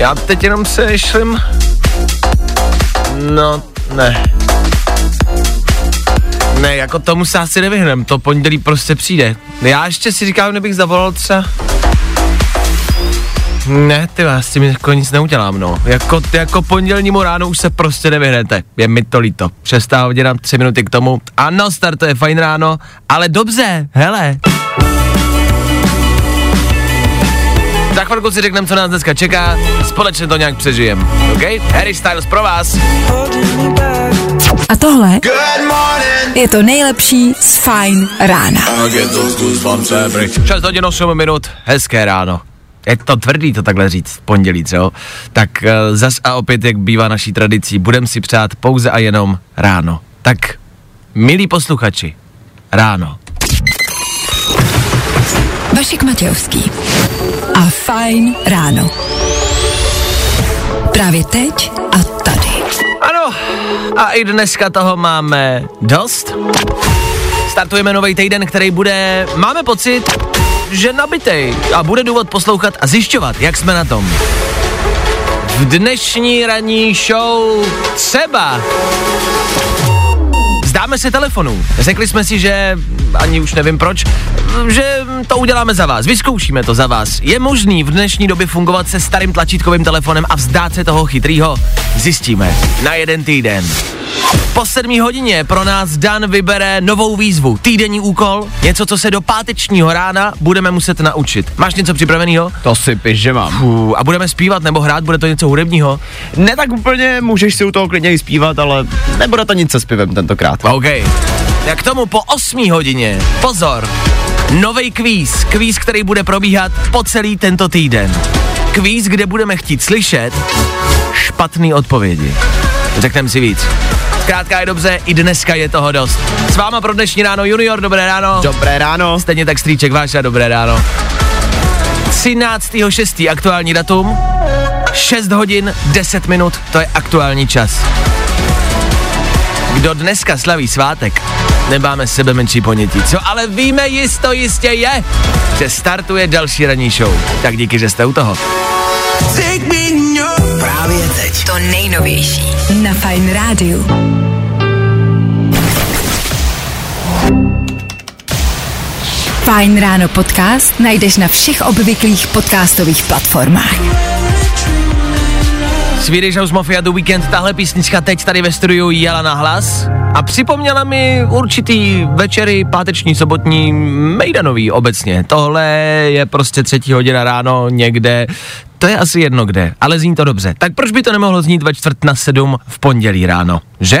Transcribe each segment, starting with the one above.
Já teď jenom se šlim... No, ne. Ne, jako tomu se asi nevyhnem, to pondělí prostě přijde. Já ještě si říkám, kdybych zavolal třeba... Ne, ty já s tím jako nic neudělám, no. Jako, jako pondělnímu ráno už se prostě nevyhnete. Je mi to líto. Přestává hodina, tři minuty k tomu. Ano, startuje fajn ráno, ale dobře, hele. Za chvilku si řekneme, co nás dneska čeká, společně to nějak přežijem. OK? Harry Styles pro vás. A tohle je to nejlepší z Fajn rána. 6 hodin 8 minut, hezké ráno. Je to tvrdý to takhle říct v pondělí, co? Tak uh, zas a opět, jak bývá naší tradicí, budem si přát pouze a jenom ráno. Tak, milí posluchači, ráno. Vašek Matějovský a Fajn ráno. Právě teď a tady. Ano, a i dneska toho máme dost. Startujeme nový týden, který bude, máme pocit, že nabitej a bude důvod poslouchat a zjišťovat, jak jsme na tom. V dnešní ranní show třeba Zdáme se telefonu. Řekli jsme si, že ani už nevím proč, že to uděláme za vás. Vyzkoušíme to za vás. Je možný v dnešní době fungovat se starým tlačítkovým telefonem a vzdát se toho chytrýho? Zjistíme. Na jeden týden. Po sedmí hodině pro nás Dan vybere novou výzvu, týdenní úkol, něco, co se do pátečního rána budeme muset naučit. Máš něco připraveného? To si piš, že mám. Uh, a budeme zpívat nebo hrát, bude to něco hudebního? Ne tak úplně, můžeš si u toho klidně i zpívat, ale nebude to nic se zpěvem tentokrát. OK. Tak k tomu po 8 hodině, pozor, nový kvíz, kvíz, který bude probíhat po celý tento týden. Kvíz, kde budeme chtít slyšet špatné odpovědi. Řekneme si víc. Zkrátka je dobře, i dneska je toho dost. S váma pro dnešní ráno Junior, dobré ráno. Dobré ráno. Stejně tak Stříček Váša, dobré ráno. 13.6. aktuální datum, 6 hodin 10 minut, to je aktuální čas. Kdo dneska slaví svátek, nemáme sebe menší ponětí. Co ale víme jisto jistě je, že startuje další ranní show. Tak díky, že jste u toho. Nejnovější na Fajn rádiu. Fajn ráno podcast najdeš na všech obvyklých podcastových platformách. Swedish House Mafia The Weekend, tahle písnička teď tady ve studiu jela na hlas a připomněla mi určitý večery páteční, sobotní, mejdanový obecně. Tohle je prostě třetí hodina ráno někde, to je asi jedno kde, ale zní to dobře. Tak proč by to nemohlo znít ve čtvrt na sedm v pondělí ráno, že?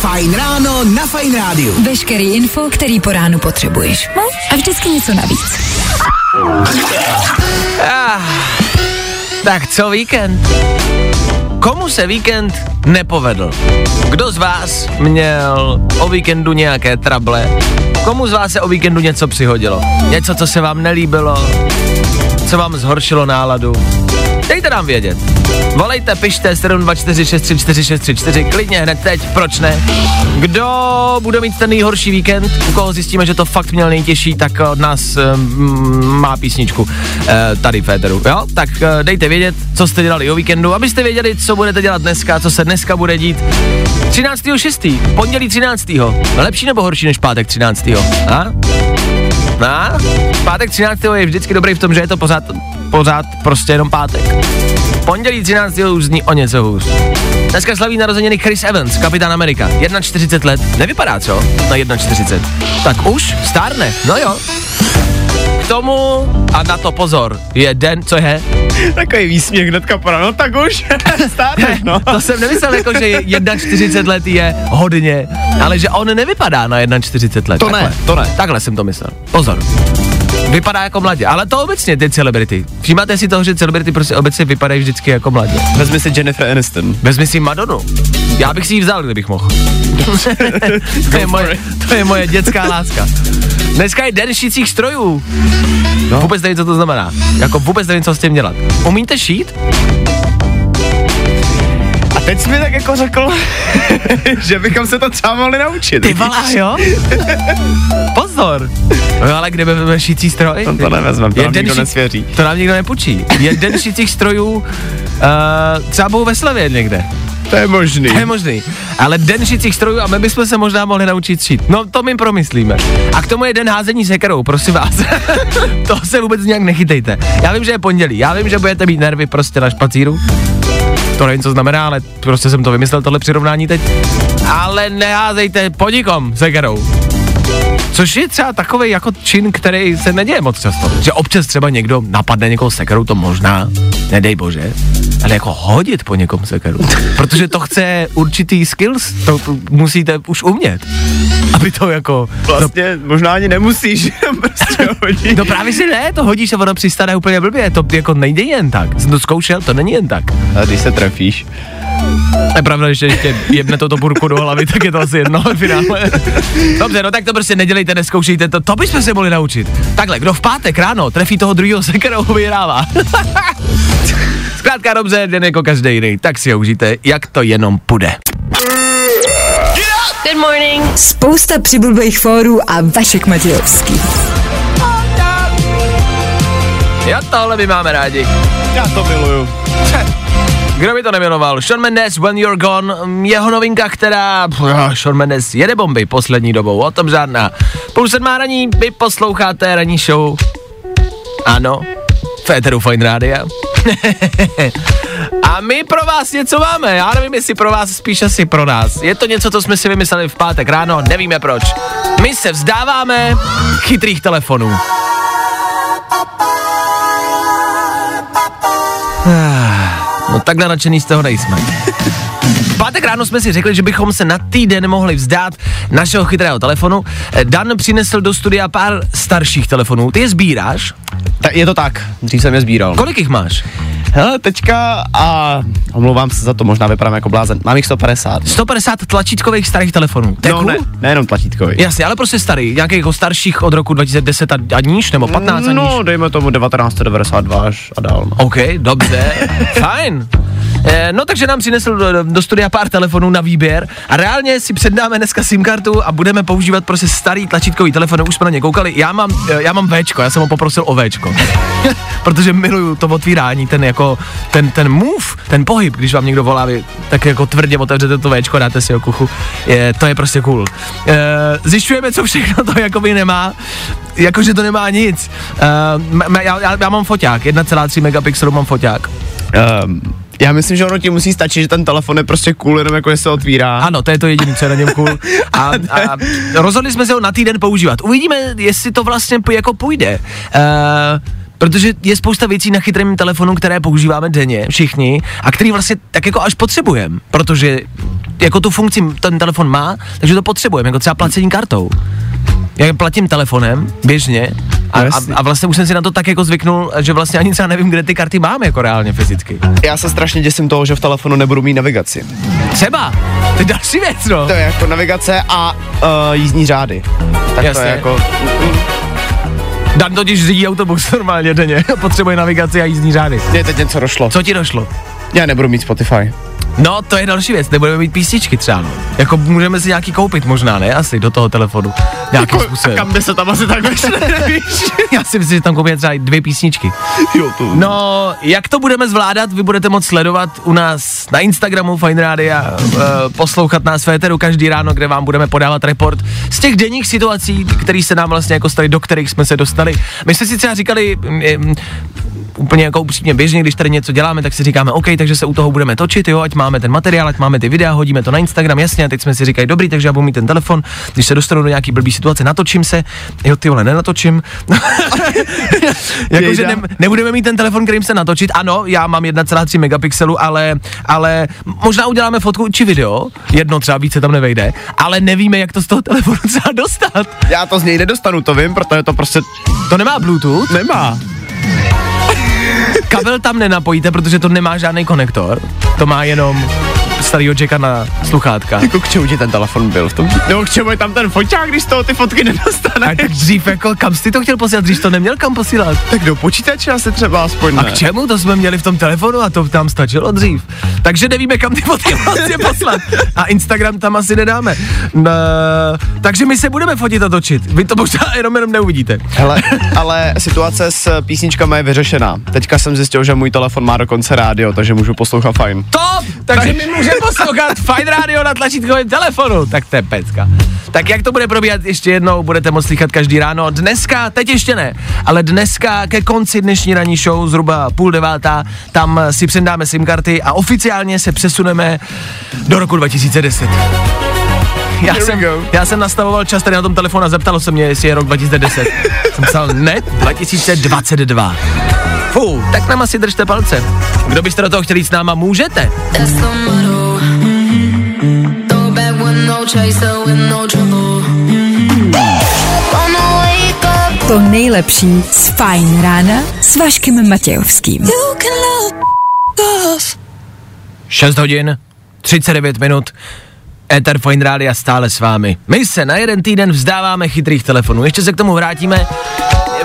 Fajn ráno na Fajn rádiu. Veškerý info, který po ránu potřebuješ. No a vždycky něco navíc. Ah, tak co víkend? Komu se víkend nepovedl? Kdo z vás měl o víkendu nějaké trable? Komu z vás se o víkendu něco přihodilo? Něco, co se vám nelíbilo? Co vám zhoršilo náladu? Dejte nám vědět. Volejte, pište 724634634, klidně hned teď, proč ne? Kdo bude mít ten nejhorší víkend, u koho zjistíme, že to fakt měl nejtěžší, tak od nás um, má písničku uh, tady v éteru, jo? Tak uh, dejte vědět, co jste dělali o víkendu, abyste věděli, co budete dělat dneska, co se dneska bude dít. 13.6. pondělí 13. Lepší nebo horší než pátek 13. A? A? Pátek 13. je vždycky dobrý v tom, že je to pořád, pořád prostě jenom pátek. Pondělí 13. už zní o něco hůř. Dneska slaví narozeniny Chris Evans, kapitán Amerika. 41 let. Nevypadá, co? Na 41. Tak už stárne, no jo. K tomu, a na to pozor, je den, co je? Takový výsměch hnedka po ráno, tak už stárneš, no. To jsem nemyslel jako, že 41 let je hodně, ale že on nevypadá na 41 let. To ne, Takhle. to ne. Takhle jsem to myslel. Pozor. Vypadá jako mladě, ale to obecně ty celebrity. Všimáte si toho, že celebrity prostě obecně vypadají vždycky jako mladě. Vezmi si Jennifer Aniston. Vezmi si Madonu. Já bych si ji vzal, kdybych mohl. to, je moje, to je moje dětská láska. Dneska je den šících strojů. No. Vůbec nevím, co to znamená. Jako vůbec nevím, co s tím dělat. Umíte šít? A teď jsi mi tak jako řekl, že bychom se to třeba mohli naučit. Ty vole, jo? Pozor. No ale kde vezmeme šící stroj? No to nevezmem, to nám nikdo nesvěří. To nám nikdo nepůjčí. Jeden šících strojů uh, třeba budou ve Slavě někde. To je možný. To je možný. Ale den šicích strojů a my bychom se možná mohli naučit šít. No to my promyslíme. A k tomu je den házení sekerou, prosím vás. to se vůbec nějak nechytejte. Já vím, že je pondělí, já vím, že budete mít nervy prostě na špacíru. To nevím, co znamená, ale prostě jsem to vymyslel, tohle přirovnání teď. Ale neházejte po nikom sekerou. Což je třeba takový jako čin, který se neděje moc často. Že občas třeba někdo napadne někoho sekerou, to možná, nedej bože, ale jako hodit po někom sekeru. Protože to chce určitý skills, to, musíte už umět. Aby to jako... Vlastně to, možná ani nemusíš, prostě hodit. No právě si ne, to hodíš a ono přistane úplně blbě, to jako nejde jen tak. Jsem to zkoušel, to není jen tak. A když se trefíš. Je pravda, že ještě jebne toto burku do hlavy, tak je to asi jedno v finále. Dobře, no tak to prostě nedělejte, neskoušejte to, to bychom se mohli naučit. Takhle, kdo v pátek ráno trefí toho druhého sekerou, vyhrává. Zkrátka dobře, den jako každý jiný, tak si ho užijte, jak to jenom půjde. Good morning. Spousta přibulbých fórů a Vašek Matějovský. Jo, tohle my máme rádi. Já to miluju. Kdo by to neměnoval? Sean Mendes, When You're Gone, jeho novinka, která... Pff, Sean Mendes jede bomby poslední dobou, o tom žádná. Půl sedmá raní, vy posloucháte ranní show. Ano, Féteru Fine Rádia. A my pro vás něco máme, já nevím, jestli pro vás, spíš asi pro nás. Je to něco, co jsme si vymysleli v pátek ráno, nevíme proč. My se vzdáváme chytrých telefonů. No takhle nadšený z toho nejsme. Pátek ráno jsme si řekli, že bychom se na týden mohli vzdát našeho chytrého telefonu. Dan přinesl do studia pár starších telefonů. Ty je sbíráš? Ta, je to tak, dřív jsem je sbíral. Kolik jich máš? Hele, teďka a omlouvám se za to, možná vypadám jako blázen. Mám jich 150. 150 tlačítkových starých telefonů. To No cool? ne, nejenom tlačítkový. Jasně, ale prostě starý, nějakých jako starších od roku 2010 a, a níž, nebo 15 a níž. No, dejme tomu 1992 až a dál. No. OK, dobře, fajn. Eh, no takže nám přinesl do, do studia pár telefonů na výběr a reálně si předáme dneska SIM kartu a budeme používat prostě starý tlačítkový telefon, už jsme na ně koukali. Já mám, eh, já mám Včko, já jsem ho poprosil o Včko. Protože miluju to otvírání, ten jako, ten, ten move, ten pohyb, když vám někdo volá, vy tak jako tvrdě otevřete to Včko, dáte si ho kuchu, je, to je prostě cool. Eh, zjišťujeme, co všechno to jakoby nemá, jakože to nemá nic. Eh, já, já, já mám foťák, 1,3 megapixelu mám foťák. Um, já myslím, že ono ti musí stačit, že ten telefon je prostě cool, jenom jako se otvírá. Ano, to je to jediné, co je na něm cool. A, a rozhodli jsme se ho na týden používat. Uvidíme, jestli to vlastně jako půjde. Uh, protože je spousta věcí na chytrém telefonu, které používáme denně, všichni, a který vlastně tak jako až potřebujeme, protože jako tu funkci ten telefon má, takže to potřebujeme, jako třeba placení kartou. Já platím telefonem běžně a, a, a vlastně už jsem si na to tak jako zvyknul, že vlastně ani třeba nevím, kde ty karty mám jako reálně fyzicky. Já se strašně děsím toho, že v telefonu nebudu mít navigaci. Třeba, to je další věc, no. To je jako navigace a uh, jízdní řády. Tak Jasně. to je jako... Dan totiž řídí autobus normálně denně, potřebuje navigaci a jízdní řády. Mně teď něco došlo. Co ti došlo? Já nebudu mít Spotify. No, to je další věc, nebudeme mít písničky třeba, no. Jako můžeme si nějaký koupit možná, ne? Asi do toho telefonu. Nějakým způsobem. by se tam asi tak vešle, nevíš? Já si myslím, že tam koupíme třeba i dvě písničky. jo, to... No, jak to budeme zvládat, vy budete moct sledovat u nás na Instagramu Fine Radio, uh, poslouchat nás v éteru každý ráno, kde vám budeme podávat report z těch denních situací, které se nám vlastně jako staly, do kterých jsme se dostali. My jsme si třeba říkali, mm, úplně jako upřímně běžně, když tady něco děláme, tak si říkáme, OK, takže se u toho budeme točit, jo, ať máme ten materiál, ať máme ty videa, hodíme to na Instagram, jasně, a teď jsme si říkali, dobrý, takže já budu mít ten telefon, když se dostanu do nějaký blbý situace, natočím se, jo, ty vole, nenatočím. Jakože ne, nebudeme mít ten telefon, kterým se natočit. Ano, já mám 1,3 megapixelu, ale, ale možná uděláme fotku či video, jedno třeba více tam nevejde, ale nevíme, jak to z toho telefonu třeba dostat. Já to z něj nedostanu, to vím, protože to prostě To nemá Bluetooth, nemá. Kabel tam nenapojíte, protože to nemá žádný konektor, to má jenom starýho jacka na sluchátka. Jako k čemu ti ten telefon byl v tom? Nebo k čemu je tam ten foťák, když z toho ty fotky A nedostaneš? tak dřív jako, kam jsi to chtěl posílat, dřív to neměl kam posílat. Tak do počítače asi třeba aspoň A ne. k čemu to jsme měli v tom telefonu a to tam stačilo dřív. Takže nevíme, kam ty fotky vlastně poslat. A Instagram tam asi nedáme. No, takže my se budeme fotit a točit. Vy to možná jenom, jenom neuvidíte. Hele, ale situace s písničkami je vyřešená. Teďka jsem zjistil, že můj telefon má dokonce rádio, takže můžu poslouchat fajn. Top! Takže my můžeme poslouchat Fine Radio na tlačítkovém telefonu. Tak to je pecka. Tak jak to bude probíhat ještě jednou, budete moct slychat každý ráno. Dneska, teď ještě ne, ale dneska ke konci dnešní ranní show, zhruba půl devátá, tam si předáme SIM karty a oficiálně se přesuneme do roku 2010. Já jsem, já jsem nastavoval čas tady na tom telefonu a zeptalo se mě, jestli je rok 2010. jsem psal, ne, 2022. Fú, tak nám asi držte palce. Kdo byste do toho chtěli jít s náma, můžete. To nejlepší z Fajn rána s Vaškem Matějovským. You can love us. 6 hodin, 39 minut. Ether Fine Rádia stále s vámi. My se na jeden týden vzdáváme chytrých telefonů. Ještě se k tomu vrátíme.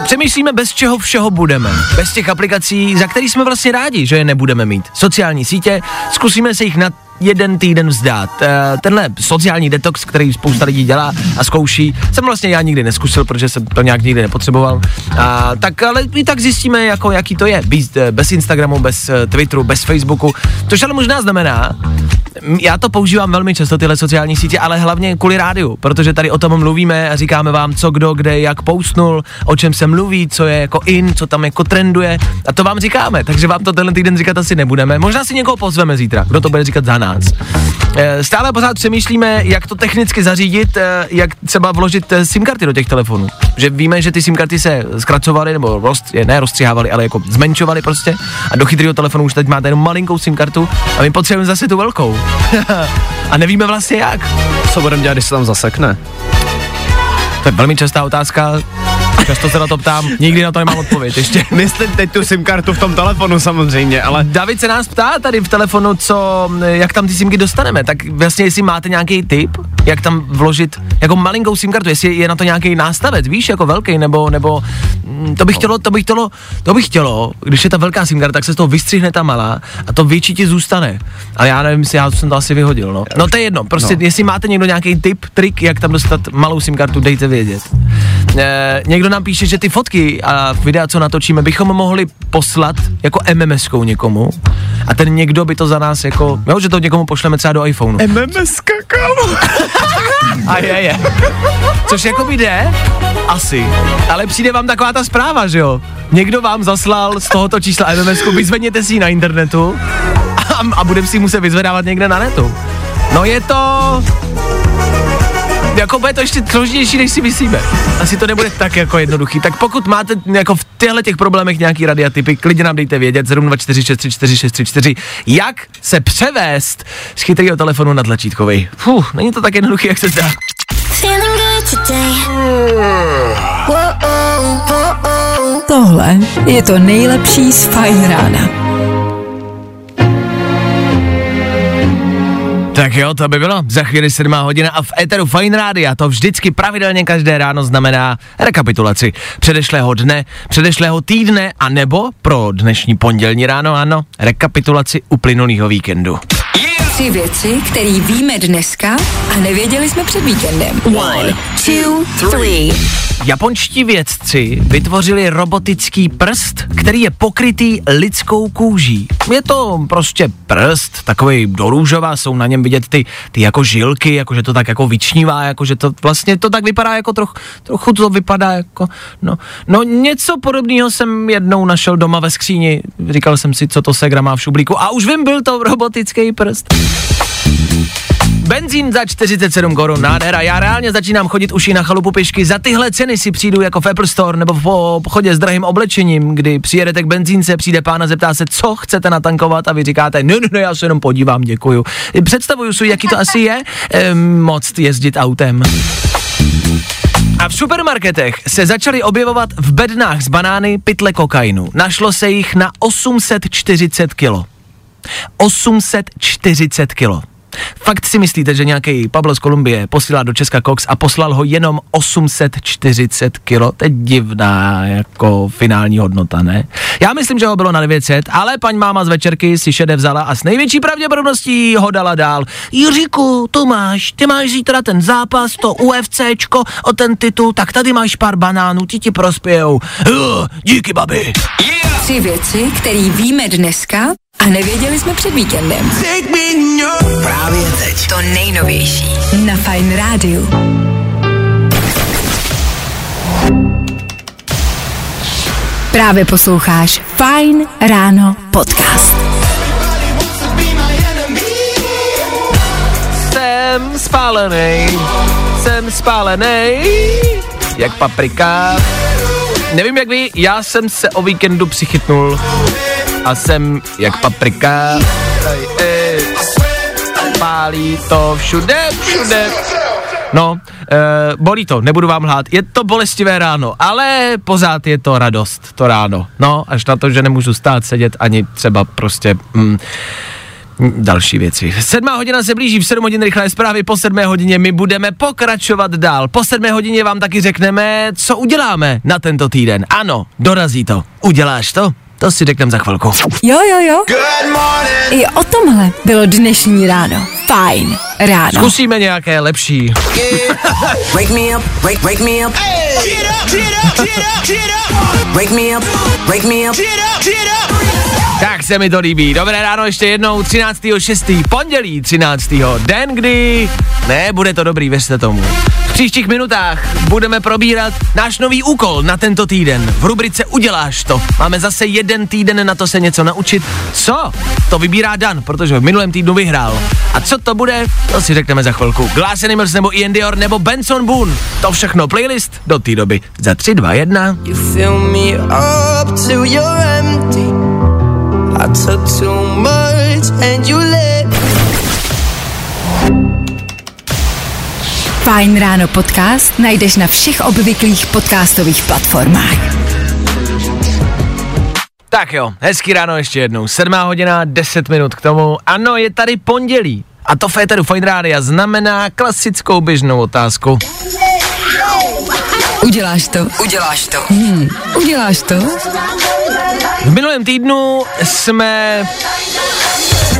Přemýšlíme, bez čeho všeho budeme. Bez těch aplikací, za který jsme vlastně rádi, že je nebudeme mít. Sociální sítě, zkusíme se jich na jeden týden vzdát. Eh, Tenhle sociální detox, který spousta lidí dělá a zkouší, jsem vlastně já nikdy neskusil, protože jsem to nějak nikdy nepotřeboval. A, tak ale i tak zjistíme, jako, jaký to je. Být eh, bez Instagramu, bez eh, Twitteru, bez Facebooku. Což ale možná znamená, já to používám velmi často, tyhle sociální sítě, ale hlavně kvůli rádiu, protože tady o tom mluvíme a říkáme vám, co kdo, kde, jak poustnul, o čem se mluví, co je jako in, co tam jako trenduje a to vám říkáme, takže vám to tenhle týden říkat asi nebudeme. Možná si někoho pozveme zítra, kdo to bude říkat za nás. Eh, Stále pořád přemýšlíme, jak to technicky zařídit, eh, jak třeba vložit eh, SIM karty do těch telefonů. Že víme, že ty SIM karty se zkracovaly nebo roz, ne rozstřihávaly, ale jako zmenšovaly prostě a do chytrého telefonu už teď máte jenom malinkou SIM kartu a my potřebujeme zase tu velkou. a nevíme vlastně jak. Co budeme dělat, když se tam zasekne? To je velmi častá otázka, často se na to ptám, nikdy na to nemám odpověď ještě. Myslím teď tu SIM kartu v tom telefonu samozřejmě, ale David se nás ptá tady v telefonu, co, jak tam ty simky dostaneme, tak vlastně jestli máte nějaký tip, jak tam vložit jako malinkou SIM kartu, jestli je na to nějaký nástavec, víš, jako velký, nebo, nebo mm, to bych chtělo, to bych chtělo, to bych chtělo, když je ta velká SIM karta, tak se z toho vystřihne ta malá a to větší ti zůstane. Ale já nevím, jestli já jsem to asi vyhodil, no. No to je jedno, prostě No. jestli máte někdo nějaký tip, trik, jak tam dostat malou SIM kartu, dejte vědět. E, někdo nám píše, že ty fotky a videa, co natočíme, bychom mohli poslat jako MMSkou někomu a ten někdo by to za nás jako, jo, že to někomu pošleme třeba do iPhoneu. MMS kámo. A je, je. Což jako by jde, asi. Ale přijde vám taková ta zpráva, že jo? Někdo vám zaslal z tohoto čísla MMS, vyzvedněte si ji na internetu a, a budeme si ji muset vyzvedávat někde na netu. No je to... Jako bude to ještě složitější, než si myslíme. Asi to nebude tak jako jednoduchý. Tak pokud máte jako v těchto těch problémech nějaký radiatypy, klidně nám dejte vědět 724634634, jak se převést z chytrého telefonu na tlačítkový. Fuh, není to tak jednoduchý, jak se zdá. Tohle je to nejlepší z Fajn rána. Tak jo, to by bylo. Za chvíli 7 hodina a v Eteru Fine Rádia to vždycky pravidelně každé ráno znamená rekapitulaci předešlého dne, předešlého týdne a nebo pro dnešní pondělní ráno, ano, rekapitulaci uplynulého víkendu. Tři věci, které víme dneska a nevěděli jsme před víkendem. One, two, three. Japonští vědci vytvořili robotický prst, který je pokrytý lidskou kůží. Je to prostě prst, takový do růžova, jsou na něm vidět ty, ty jako žilky, jakože to tak jako vyčnívá, jakože to vlastně to tak vypadá jako troch, trochu to vypadá jako, no, no něco podobného jsem jednou našel doma ve skříni, říkal jsem si, co to segra má v šublíku a už vím, byl to robotický prst. Benzín za 47 korun, nádhera. Já reálně začínám chodit už i na chalupu pěšky. Za tyhle ceny si přijdu jako v Apple Store nebo po obchodě s drahým oblečením, kdy přijedete k benzínce, přijde pán a zeptá se, co chcete natankovat a vy říkáte, ne, ne, ne, já se jenom podívám, děkuju. Představuju si, jaký to asi je, ehm, moc jezdit autem. A v supermarketech se začaly objevovat v bednách z banány pytle kokainu. Našlo se jich na 840 kilo. 840 kilo. Fakt si myslíte, že nějaký Pablo z Kolumbie posílá do Česka Cox a poslal ho jenom 840 kilo? To je divná jako finální hodnota, ne? Já myslím, že ho bylo na 900, ale paní máma z večerky si šede vzala a s největší pravděpodobností ho dala dál. Jiříku, Tomáš, ty máš zítra ten zápas, to UFCčko o ten titul, tak tady máš pár banánů, ti ti prospějou. Uh, díky, babi. Yeah! Tři věci, které víme dneska a nevěděli jsme před víkendem. Právě teď. To nejnovější na Fine Rádiu. Právě posloucháš Fine Ráno podcast. Jsem spálený, jsem spálený, jak paprika. Nevím jak vy, já jsem se o víkendu přichytnul a jsem jak paprika. Pálí to všude, všude. No, e, bolí to, nebudu vám lhát. Je to bolestivé ráno, ale pořád je to radost, to ráno. No, až na to, že nemůžu stát, sedět ani třeba prostě... Mm, další věci. Sedmá hodina se blíží, v sedm hodin rychlé zprávy, po sedmé hodině my budeme pokračovat dál. Po sedmé hodině vám taky řekneme, co uděláme na tento týden. Ano, dorazí to. Uděláš to? To si řekneme za chvilku. Jo, jo, jo. I o tomhle bylo dnešní ráno. Fajn ráno. Zkusíme nějaké lepší. Wake me up, wake, wake me up. Wake me up, wake me up. Tak se mi to líbí. Dobré ráno ještě jednou, 13.6. pondělí 13. Den, kdy... Ne, bude to dobrý, věřte tomu. V příštích minutách budeme probírat náš nový úkol na tento týden. V rubrice Uděláš to. Máme zase jeden týden na to se něco naučit. Co? To vybírá Dan, protože v minulém týdnu vyhrál. A co to bude, to si řekneme za chvilku. Glass Animals nebo Ian Dior nebo Benson Boone. To všechno playlist do té doby. Za 3, 2, 1. You fill me up till you're empty. I took too much and you let Fajn ráno podcast najdeš na všech obvyklých podcastových platformách. Tak jo, hezký ráno ještě jednou. Sedmá hodina, 10 minut k tomu. Ano, je tady pondělí. A to Féteru Fine Rádia znamená klasickou běžnou otázku. Uděláš to? Uděláš to? Hmm. Uděláš to? V minulém týdnu jsme...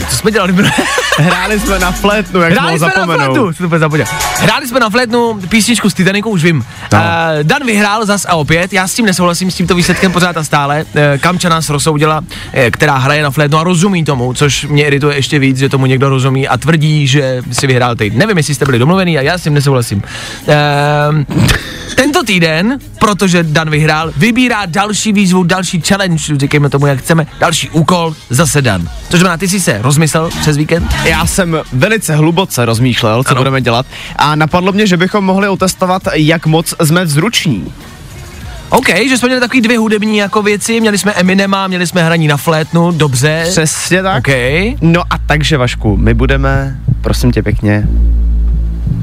Co jsme dělali? Hráli jsme na flétnu, jak Hráli jsme na flétnu, si to zapomněl. Hráli jsme na flétnu písničku z Titanicu, už vím. No. Uh, Dan vyhrál zas a opět, já s tím nesouhlasím, s tímto výsledkem pořád a stále. Uh, Kamča nás rozsoudila, uh, která hraje na flétnu a rozumí tomu, což mě irituje ještě víc, že tomu někdo rozumí a tvrdí, že si vyhrál ty. Nevím, jestli jste byli domluvený a já s tím nesouhlasím. Uh, tento týden, protože Dan vyhrál, vybírá další výzvu, další challenge, říkejme tomu, jak chceme, další úkol, zase Dan. Což znamená, ty jsi se rozmyslel přes víkend? Já jsem velice hluboce rozmýšlel, co Ano. budeme dělat a napadlo mě, že bychom mohli otestovat, jak moc jsme vzruční. OK, že jsme měli takový dvě hudební jako věci, měli jsme Eminema, měli jsme hraní na flétnu, dobře. Přesně tak. OK. No a takže, Vašku, my budeme, prosím tě pěkně,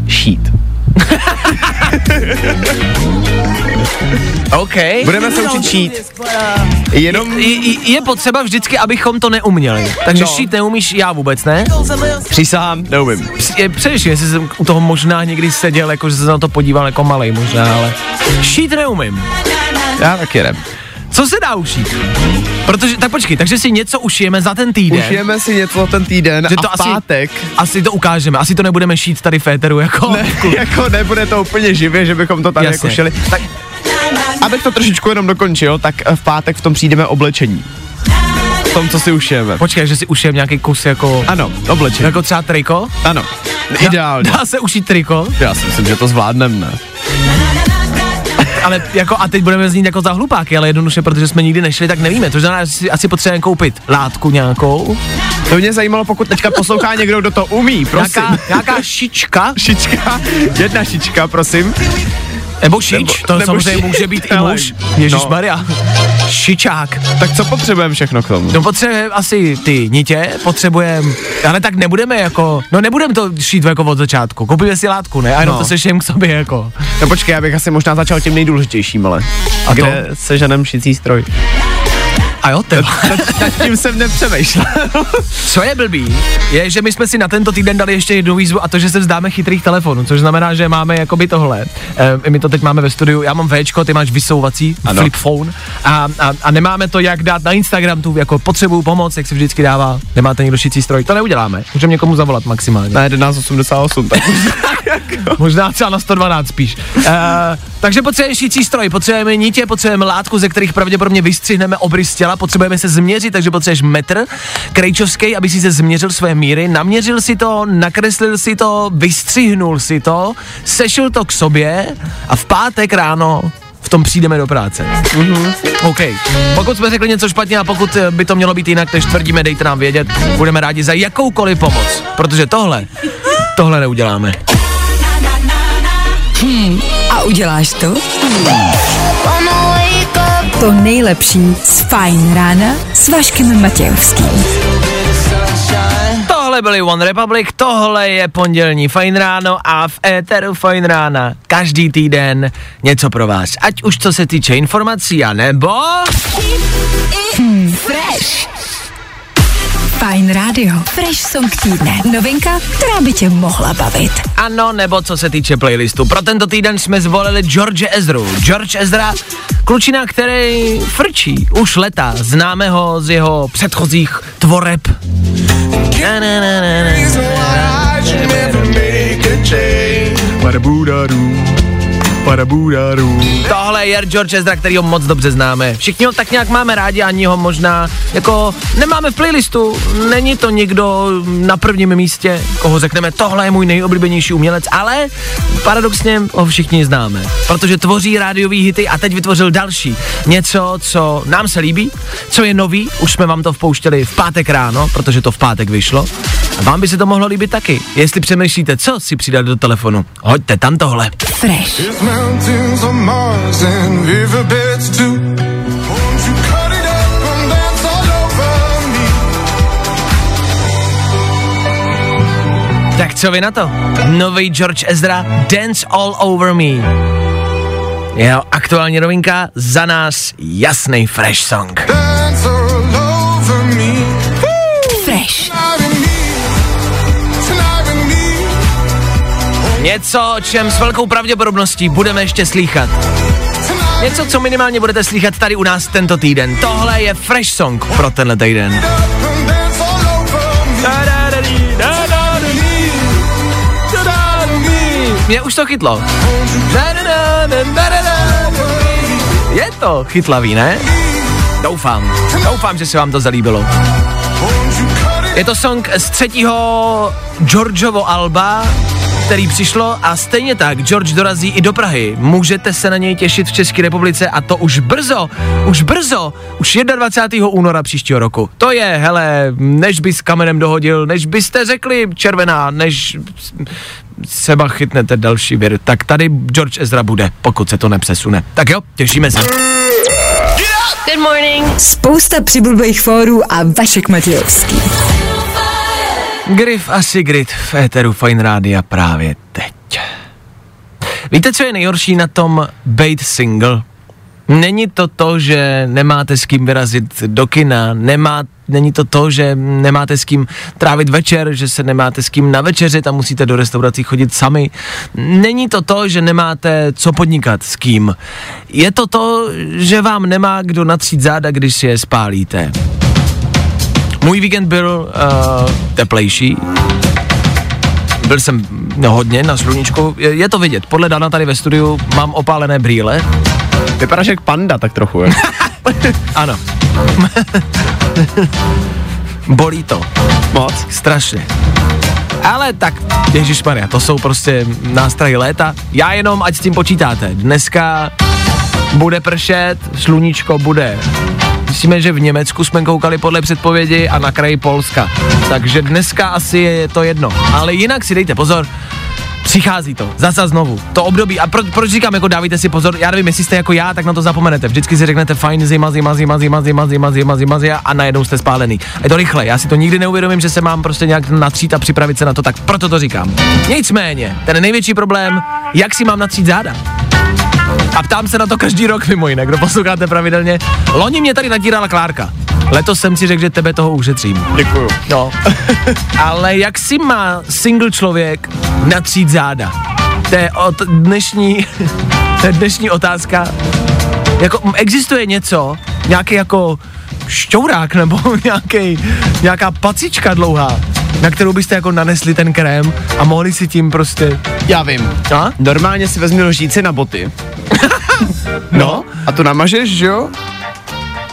šít. OK. Budeme se učit šít. Jenom Je, je, je potřeba vždycky, abychom to neuměli. Takže no. No. šít neumíš, já vůbec ne. přísahám, neumím. Především, jestli jsem u toho možná někdy seděl, jako že jsem se na to podíval jako malej možná, ale šít neumím. Já taky ne. Co se dá ušít? Protože, tak počkej, takže si něco ušijeme za ten týden. Užijeme si něco ten týden Že a to v asi- pátek, Asi to ukážeme, asi to nebudeme šít tady v éteru jako... ne, jako nebude to úplně živě, že bychom to tady Jasně. jako šili. Tak, abych to trošičku jenom dokončil, tak v pátek v tom přijdeme oblečení. V tom, co si ušijeme. Počkej, že si ušijem nějaký kus jako... Ano, oblečení. Jako třeba triko? Ano, ideálně. Dá se ušít triko, Já si myslím, že to zvládneme, ne? Ale jako a teď budeme znít jako za hlupáky, ale jednoduše, protože jsme nikdy nešli, tak nevíme. To znamená, že si asi potřebujeme koupit látku nějakou. To mě zajímalo, pokud teďka poslouchá někdo, kdo to umí, prosím. Nějaká, nějaká šička, šička, jedna šička, prosím. Nebo šič, Nebo- to nebo samozřejmě ši- může být i muž. Ježíš no. Maria. Šičák. Tak co potřebujeme všechno k tomu? No potřebujeme asi ty nitě, potřebujeme, ale tak nebudeme jako, no nebudeme to šít jako od začátku, koupíme si látku, ne? A jenom No. to sešijeme k sobě jako. No počkej, já bych asi možná začal tím nejdůležitějším, ale. A to? Kde se ženem šicí stroj? A jo, ty. Nad tím jsem nepřemýšlel. Co je blbý, je, že my jsme si na tento týden dali ještě jednu výzvu a to, že se vzdáme chytrých telefonů, což znamená, že máme jakoby tohle. E, my to teď máme ve studiu, já mám Včko, ty máš vysouvací Ano. flip phone a, a, a, nemáme to jak dát na Instagram tu jako potřebuju pomoc, jak se vždycky dává, nemáte někdo šicí stroj, to neuděláme, můžeme někomu zavolat maximálně. Na 1188, tak Možná třeba na 112 spíš. Uh, takže potřebujeme šící stroj, potřebujeme nitě, potřebujeme látku, ze kterých pravděpodobně vystřihneme obrys těla, potřebujeme se změřit, takže potřebuješ metr krejčovský, aby si se změřil své míry, naměřil si to, nakreslil si to, vystřihnul si to, sešil to k sobě a v pátek ráno v tom přijdeme do práce. Mm-hmm. OK. Pokud jsme řekli něco špatně a pokud eh, by to mělo být jinak, než tvrdíme, dejte nám vědět. Budeme rádi za jakoukoliv pomoc, protože tohle, tohle neuděláme. A uděláš to? To nejlepší z Fajn rána s Vaškem Matějovským. Tohle byly One Republic, tohle je pondělní Fajn ráno a v éteru Fajn rána každý týden něco pro vás. Ať už co se týče informací a nebo... Fresh. Fajn rádio. Fresh song týdne. Novinka, která by tě mohla bavit. Ano, nebo co se týče playlistu. Pro tento týden jsme zvolili George Ezru. George Ezra, klučina, který frčí už leta. Známe ho z jeho předchozích tvoreb. Na, na, na, na, na. Tohle je George Ezra, který ho moc dobře známe. Všichni ho tak nějak máme rádi, ani ho možná jako nemáme v playlistu. Není to někdo na prvním místě, koho řekneme, tohle je můj nejoblíbenější umělec, ale paradoxně ho všichni známe, protože tvoří rádiový hity a teď vytvořil další. Něco, co nám se líbí, co je nový, už jsme vám to vpouštěli v pátek ráno, protože to v pátek vyšlo. A vám by se to mohlo líbit taky. Jestli přemýšlíte, co si přidat do telefonu, hoďte tam tohle. Fresh. Tak co vy na to? Nový George Ezra, Dance All Over Me. Jeho aktuální novinka, za nás jasný fresh song. Dance Něco, o čem s velkou pravděpodobností budeme ještě slýchat. Něco, co minimálně budete slýchat tady u nás tento týden. Tohle je fresh song pro tenhle týden. Mě už to chytlo. Je to chytlavý, ne? Doufám. Doufám, že se vám to zalíbilo. Je to song z třetího Georgeovo alba, který přišlo a stejně tak George dorazí i do Prahy. Můžete se na něj těšit v České republice a to už brzo, už brzo, už 21. února příštího roku. To je, hele, než bys kamenem dohodil, než byste řekli červená, než seba chytnete další věr, tak tady George Ezra bude, pokud se to nepřesune. Tak jo, těšíme se. Good morning. Spousta přibulbých fórů a Vašek Matějovský. Griff a Sigrid v éteru Fine Rádia právě teď. Víte, co je nejhorší na tom být single? Není to to, že nemáte s kým vyrazit do kina, nemá, není to to, že nemáte s kým trávit večer, že se nemáte s kým navečeřit a musíte do restaurací chodit sami. Není to to, že nemáte co podnikat s kým. Je to to, že vám nemá kdo natřít záda, když si je spálíte. Můj víkend byl uh, teplejší, byl jsem no, hodně na sluníčku, je, je to vidět, podle Dana tady ve studiu mám opálené brýle, Vypadáš jak panda, tak trochu. Je. ano. Bolí to, Moc. strašně. Ale tak, Maria, to jsou prostě nástrahy léta. Já jenom, ať s tím počítáte. Dneska bude pršet, sluníčko bude. Myslíme, že v Německu jsme koukali podle předpovědi a na kraji Polska. Takže dneska asi je to jedno. Ale jinak si dejte pozor, Přichází to, zase znovu. To období, a pro, proč říkám, jako dávejte si pozor, já nevím, jestli jste jako já, tak na to zapomenete. Vždycky si řeknete fajn zima, zima, zima, zima, zima, zima, zima, zima, zima a najednou jste spálený. Je to rychle, já si to nikdy neuvědomím, že se mám prostě nějak natřít a připravit se na to, tak proto to říkám. Nicméně, ten největší problém, jak si mám natřít záda. A ptám se na to každý rok mimo jiné, kdo posloucháte pravidelně. Loni mě tady natírala Klárka. Letos jsem si řekl, že tebe toho ušetřím. Děkuju. No. Ale jak si má single člověk natřít záda? To je od dnešní, to je dnešní otázka. Jako existuje něco, nějaký jako šťourák nebo nějaký, nějaká pacička dlouhá, na kterou byste jako nanesli ten krém a mohli si tím prostě... Já vím. A? Normálně si vezmi lžíci na boty. no. A to namažeš, že jo?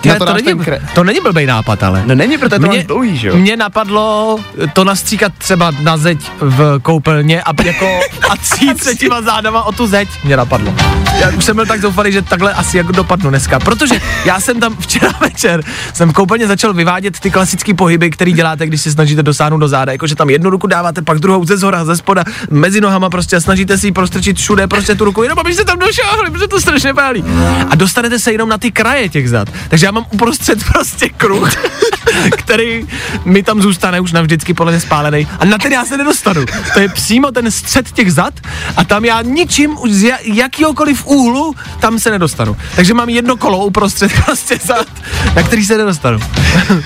Na to to, není, kré- to není blbej nápad, ale. No není, protože to máš dlouhý, že jo? Mně napadlo to nastříkat třeba na zeď v koupelně a jako a cít se těma zádama o tu zeď. Mě napadlo. Já už jsem byl tak zoufalý, že takhle asi jako dopadnu dneska. Protože já jsem tam včera večer, jsem v koupelně začal vyvádět ty klasické pohyby, které děláte, když se snažíte dosáhnout do záda. Jakože tam jednu ruku dáváte, pak druhou ze zhora, ze spoda, mezi nohama prostě a snažíte si ji prostrčit všude, prostě tu ruku, jenom abyste tam došáhli, protože to strašně pálí. A dostanete se jenom na ty kraje těch zad. Takže já mám uprostřed prostě kruh, který mi tam zůstane už navždycky podle mě spálený a na ten já se nedostanu. To je přímo ten střed těch zad a tam já ničím už z ja- jakýhokoliv úhlu tam se nedostanu. Takže mám jedno kolo uprostřed prostě zad, na který se nedostanu.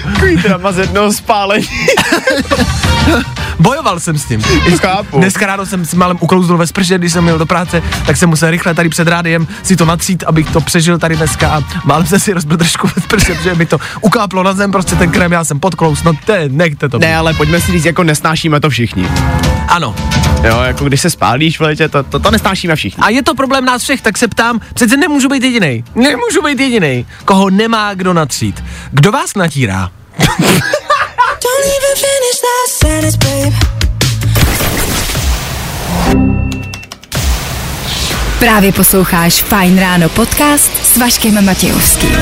Takový drama z jednoho spálení. Bojoval jsem s tím. Chápu. Dneska ráno jsem si málem uklouznul ve sprše, když jsem měl do práce, tak jsem musel rychle tady před rádiem si to natřít, abych to přežil tady dneska a málem jsem si rozbil trošku ve sprše, protože mi to ukáplo na zem, prostě ten krém, já jsem podklous, no te, nechte to. být. Ne, ale pojďme si říct, jako nesnášíme to všichni. Ano. Jo, jako když se spálíš v létě, to, to, to nesnášíme všichni. A je to problém nás všech, tak se ptám, přece nemůžu být jediný. Nemůžu být jediný, koho nemá kdo natřít. Kdo vás natírá? Právě posloucháš Fine Ráno podcast s Vaškem Matějovským.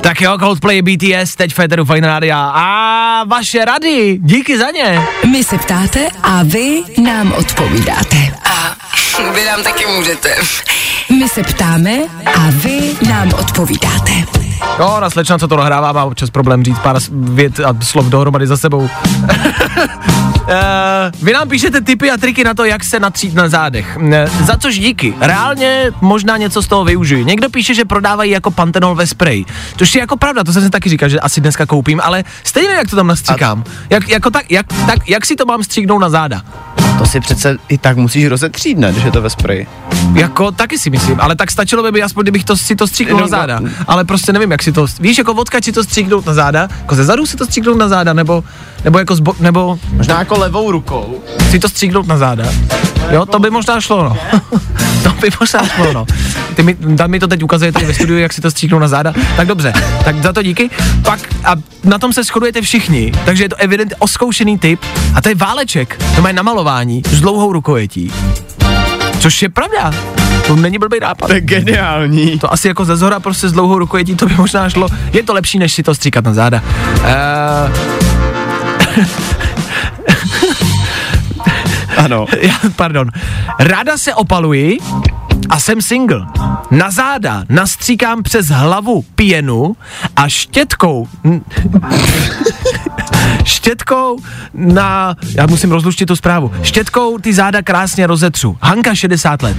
Tak jo, Coldplay BTS, teď Federu Fine Rádia a vaše rady, díky za ně. My se ptáte a vy nám odpovídáte. A vy nám taky můžete. My se ptáme a vy nám odpovídáte. Jo, na slečna, co to nahrává, má občas problém říct pár vět a slov dohromady za sebou. Uh, vy nám píšete tipy a triky na to, jak se natřít na zádech. Uh, za což díky. Reálně možná něco z toho využiju. Někdo píše, že prodávají jako pantenol ve spreji. Což je jako pravda, to jsem si taky říkal, že asi dneska koupím, ale stejně jak to tam nastříkám. Jak, jako tak, jak, tak, jak si to mám stříknout na záda? To si přece i tak musíš rozetřít, ne, když je to ve spreji. Jako taky si myslím, ale tak stačilo by mi aspoň, kdybych to, si to stříknul na záda. Ale prostě nevím, jak si to, víš, jako vodka, či to stříknout na záda, jako ze zadu si to stříknout na záda, nebo, nebo jako zbo, nebo Možná jako levou rukou. si to stříknout na záda. Jo, to by možná šlo, no. to by možná šlo, no. Ty mi, Dan mi to teď ukazuje tady ve studiu, jak si to stříknout na záda. Tak dobře, tak za to díky. Pak a na tom se shodujete všichni, takže je to evident oskoušený typ a to je váleček. To mají namalování s dlouhou rukojetí. Což je pravda. To není blbý nápad. To je geniální. To asi jako ze zhora prostě s dlouhou rukojetí, to by možná šlo. Je to lepší, než si to stříkat na záda. Uh, Ano. já, pardon. Ráda se opaluji a jsem single. Na záda nastříkám přes hlavu pěnu a štětkou štětkou na, já musím rozluštit tu zprávu, štětkou ty záda krásně rozetřu. Hanka 60 let.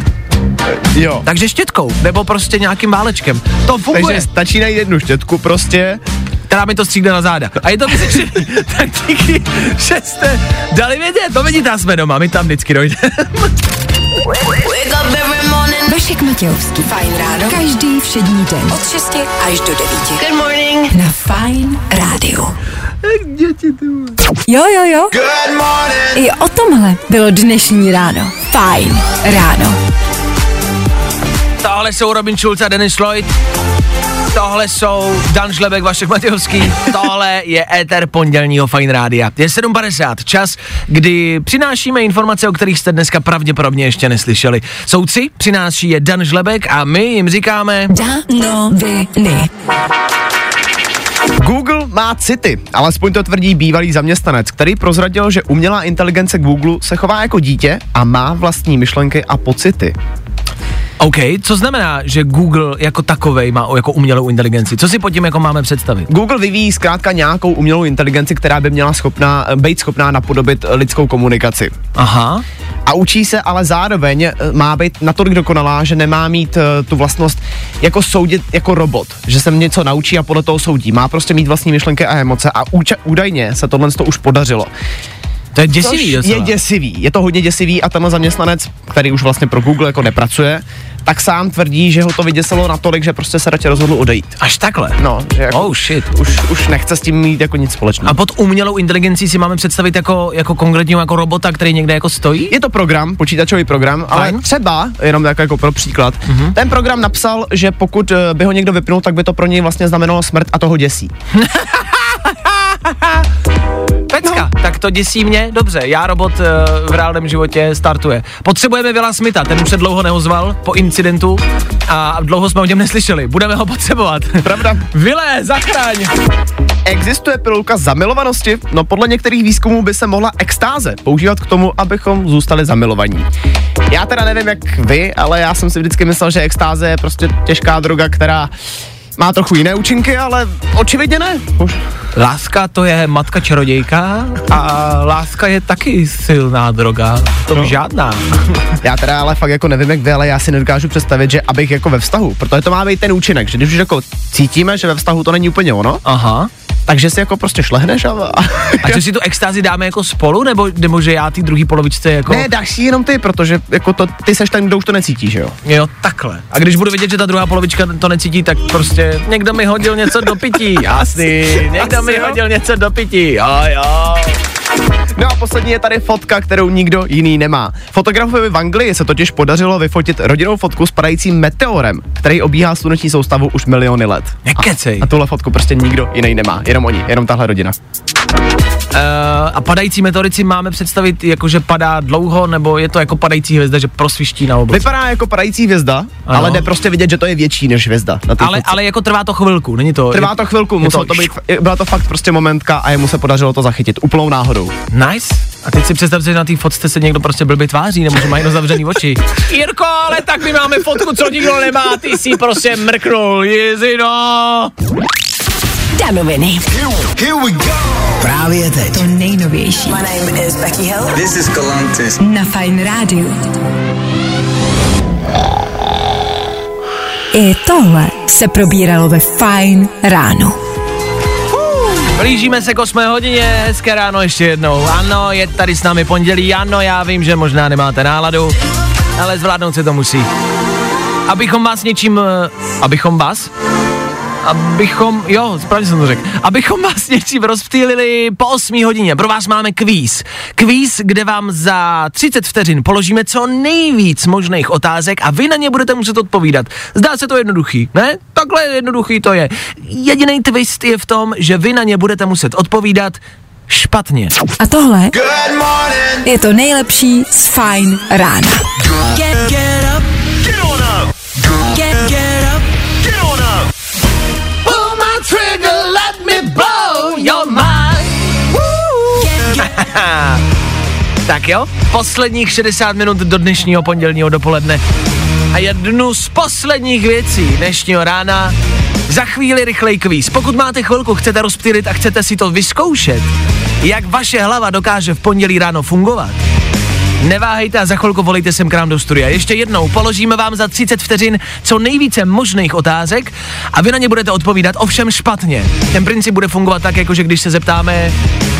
Jo. Takže štětkou, nebo prostě nějakým válečkem. To funguje. Takže stačí najít jednu štětku prostě. která mi to stříkne na záda. A je to vyřešený. tak díky, že jste dali vědět. To vidíte, jsme doma, my tam vždycky dojdeme. Matějovský. Fajn ráno. Každý všední den. Od 6 až do 9. Good morning. Na Fajn rádiu. Jo, jo, jo. Good morning. I o tomhle bylo dnešní ráno. Fajn ráno. Tohle jsou Robin Schulz a Dennis Lloyd. Tohle jsou Dan Žlebek, Vašek Matějovský. Tohle je éter pondělního Fine Rádia. Je 7.50, čas, kdy přinášíme informace, o kterých jste dneska pravděpodobně ještě neslyšeli. Soudci přináší je Dan Žlebek a my jim říkáme... Danoviny. Google má city, alespoň to tvrdí bývalý zaměstnanec, který prozradil, že umělá inteligence Google se chová jako dítě a má vlastní myšlenky a pocity. OK, co znamená, že Google jako takovej má jako umělou inteligenci? Co si pod tím jako máme představit? Google vyvíjí zkrátka nějakou umělou inteligenci, která by měla schopná, být schopná napodobit lidskou komunikaci. Aha, A učí se, ale zároveň eh, má být natolik dokonalá, že nemá mít eh, tu vlastnost jako soudit jako robot, že se něco naučí a podle toho soudí. Má prostě mít vlastní myšlenky a emoce a úča, údajně se tohle to už podařilo. to je děsivý Což je děsivý, je to hodně děsivý a ten zaměstnanec, který už vlastně pro Google jako nepracuje, tak sám tvrdí, že ho to vyděsilo natolik, že prostě se radši rozhodl odejít. Až takhle. No, že jako Oh shit. už, už nechce s tím mít jako nic společného. A pod umělou inteligencí si máme představit jako, jako konkrétního jako robota, který někde jako stojí? Je to program, počítačový program, ale Fajn. třeba, jenom tak jako pro příklad, mm-hmm. ten program napsal, že pokud eh, by ho někdo vypnul, tak by to pro něj vlastně znamenalo smrt a toho děsí. Pecka, no. tak to děsí mě, dobře, já robot uh, v reálném životě startuje. Potřebujeme Vila Smitha, ten už se dlouho neozval po incidentu a dlouho jsme o něm neslyšeli. Budeme ho potřebovat. Pravda? Vile, zachraň! Existuje pilulka zamilovanosti? No podle některých výzkumů by se mohla extáze používat k tomu, abychom zůstali zamilovaní. Já teda nevím jak vy, ale já jsem si vždycky myslel, že extáze je prostě těžká droga, která má trochu jiné účinky, ale očividně ne. Už. Láska to je matka čarodějka a láska je taky silná droga. To no. žádná. Já teda ale fakt jako nevím jak vy, ale já si nedokážu představit, že abych jako ve vztahu, protože to má být ten účinek, že když už jako cítíme, že ve vztahu to není úplně ono, Aha. Takže si jako prostě šlehneš a... a A že si tu extázi dáme jako spolu, nebo, nebo že já ty druhý polovičce jako... ne, dáš si jenom ty, protože jako to, ty seš ten, kdo už to necítí, že jo? Jo, takhle. A když budu vidět, že ta druhá polovička to necítí, tak prostě někdo mi hodil něco do pití. Jasný, někdo asi mi jo. hodil něco do pití. Jo, jo. No a poslední je tady fotka, kterou nikdo jiný nemá. Fotografovi v Anglii se totiž podařilo vyfotit rodinnou fotku s padajícím meteorem, který obíhá sluneční soustavu už miliony let. Nekecej. A tuhle fotku prostě nikdo jiný nemá, jenom oni, jenom tahle rodina. Uh, a padající meteorici máme představit jako, že padá dlouho, nebo je to jako padající hvězda, že prosviští na oblohu? Vypadá jako padající hvězda, Ano. ale jde prostě vidět, že to je větší než hvězda. Na Ale, ale jako trvá to chvilku, není to... Trvá to chvilku, muselo to být, byla to fakt prostě momentka a jemu se podařilo to zachytit úplnou náhodou. Nice. A teď si představ, že na té fotce se někdo prostě blbě tváří, nebo že má jenom zavřený oči. Jirko, ale tak my máme fotku, co nikdo nemá, ty si prostě mrknul, Jizino. Danoviny. Here we go. Právě teď. To nejnovější. My name is Becky Hill. This is Galantis. Na Fajn rádiu. I tohle se probíralo ve Fajn ráno. Blížíme se k 8 hodině, hezké ráno ještě jednou. Ano, je tady s námi pondělí, ano, já vím, že možná nemáte náladu, ale zvládnout se to musí. Abychom vás něčím, eh, abychom vás, abychom, jo, správně jsem to řekl, abychom vás něčím rozptýlili po 8 hodině. Pro vás máme kvíz. Kvíz, kde vám za 30 vteřin položíme co nejvíc možných otázek a vy na ně budete muset odpovídat. Zdá se to jednoduchý, ne? Takhle jednoduchý to je. Jediný twist je v tom, že vy na ně budete muset odpovídat špatně. A tohle je to nejlepší z Fajn rána. Get, get up. Get on up. Get. Get Tak jo, posledních 60 minut do dnešního pondělního dopoledne. A jednu z posledních věcí dnešního rána za chvíli rychlej kvíz. Pokud máte chvilku, chcete rozptýlit a chcete si to vyzkoušet, jak vaše hlava dokáže v pondělí ráno fungovat, Neváhejte a za chvilku volejte sem k nám do studia. Ještě jednou položíme vám za 30 vteřin co nejvíce možných otázek a vy na ně budete odpovídat ovšem špatně. Ten princip bude fungovat tak, jako že když se zeptáme,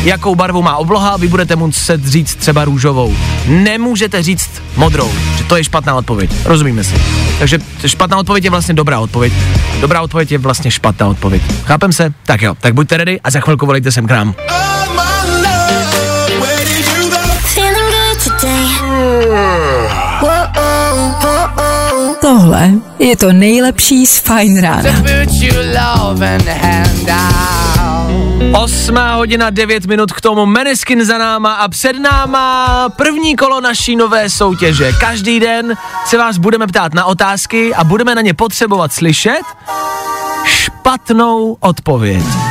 jakou barvu má obloha, vy budete muset říct třeba růžovou. Nemůžete říct modrou, že to je špatná odpověď. Rozumíme si. Takže špatná odpověď je vlastně dobrá odpověď. Dobrá odpověď je vlastně špatná odpověď. Chápem se? Tak jo, tak buďte ready a za chvilku volejte sem k nám. Feeling Tohle je to nejlepší z Fine Rána. 8 hodina 9 minut k tomu Meneskin za náma a před náma první kolo naší nové soutěže. Každý den se vás budeme ptát na otázky a budeme na ně potřebovat slyšet špatnou odpověď.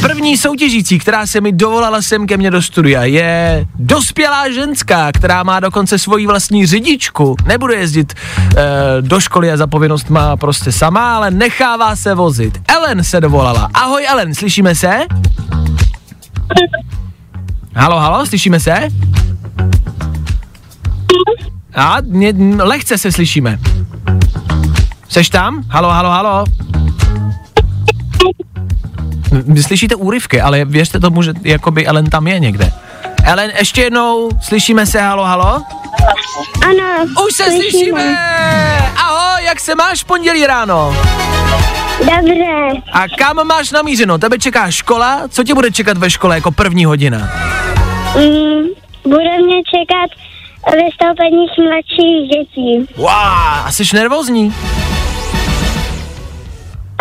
První soutěžící, která se mi dovolala sem ke mně do studia, je dospělá ženská, která má dokonce svoji vlastní řidičku. Nebude jezdit e, do školy a za povinnost má prostě sama, ale nechává se vozit. Ellen se dovolala. Ahoj Ellen, slyšíme se? Halo, halo, slyšíme se? A, mě, lehce se slyšíme. Seš tam? Halo, halo, halo. Vy slyšíte úryvky, ale věřte tomu, že jakoby Ellen tam je někde. Ellen, ještě jednou, slyšíme se, halo, halo? Ano. Už se slyšíme! Ahoj, jak se máš v pondělí ráno? Dobře. A kam máš namířeno? Tebe čeká škola? Co tě bude čekat ve škole jako první hodina? Mm, bude mě čekat vystoupení s mladších dětí. Wow, a jsi nervózní?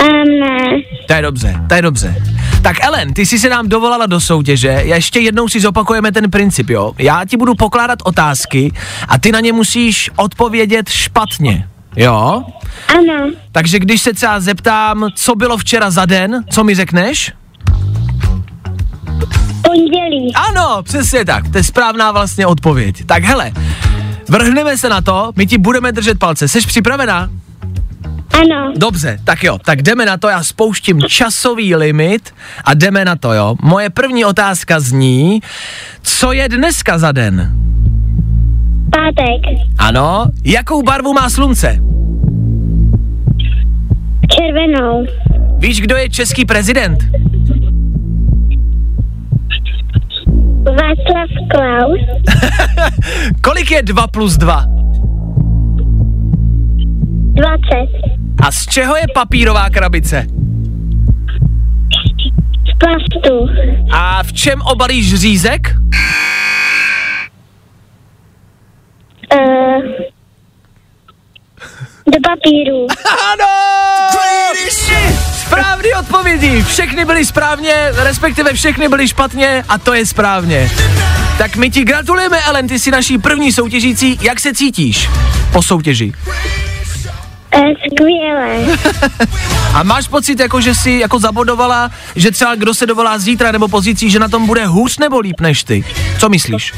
Um, ne. To je dobře, to je dobře. Tak Ellen, ty jsi se nám dovolala do soutěže, ještě jednou si zopakujeme ten princip, jo? Já ti budu pokládat otázky a ty na ně musíš odpovědět špatně, jo? Ano. Takže když se třeba zeptám, co bylo včera za den, co mi řekneš? Pondělí. Ano, přesně tak, to je správná vlastně odpověď. Tak hele, vrhneme se na to, my ti budeme držet palce, jsi připravená? Ano. Dobře, tak jo, tak jdeme na to, já spouštím časový limit a jdeme na to, jo. Moje první otázka zní, co je dneska za den? Pátek. Ano, jakou barvu má slunce? Červenou. Víš, kdo je český prezident? Václav Klaus. Kolik je 2 plus 2? 20. A z čeho je papírová krabice? Z plastu. A v čem obalíš řízek? Uh, do papíru. Ano! Správný odpovědi, všechny byly správně, respektive všechny byly špatně a to je správně. Tak my ti gratulujeme, Ellen, ty jsi naší první soutěžící. Jak se cítíš po soutěži? Uh, skvěle. A máš pocit, jako že jsi jako zabodovala, že třeba kdo se dovolá zítra nebo pozítří, že na tom bude hůř nebo líp než ty? Co myslíš?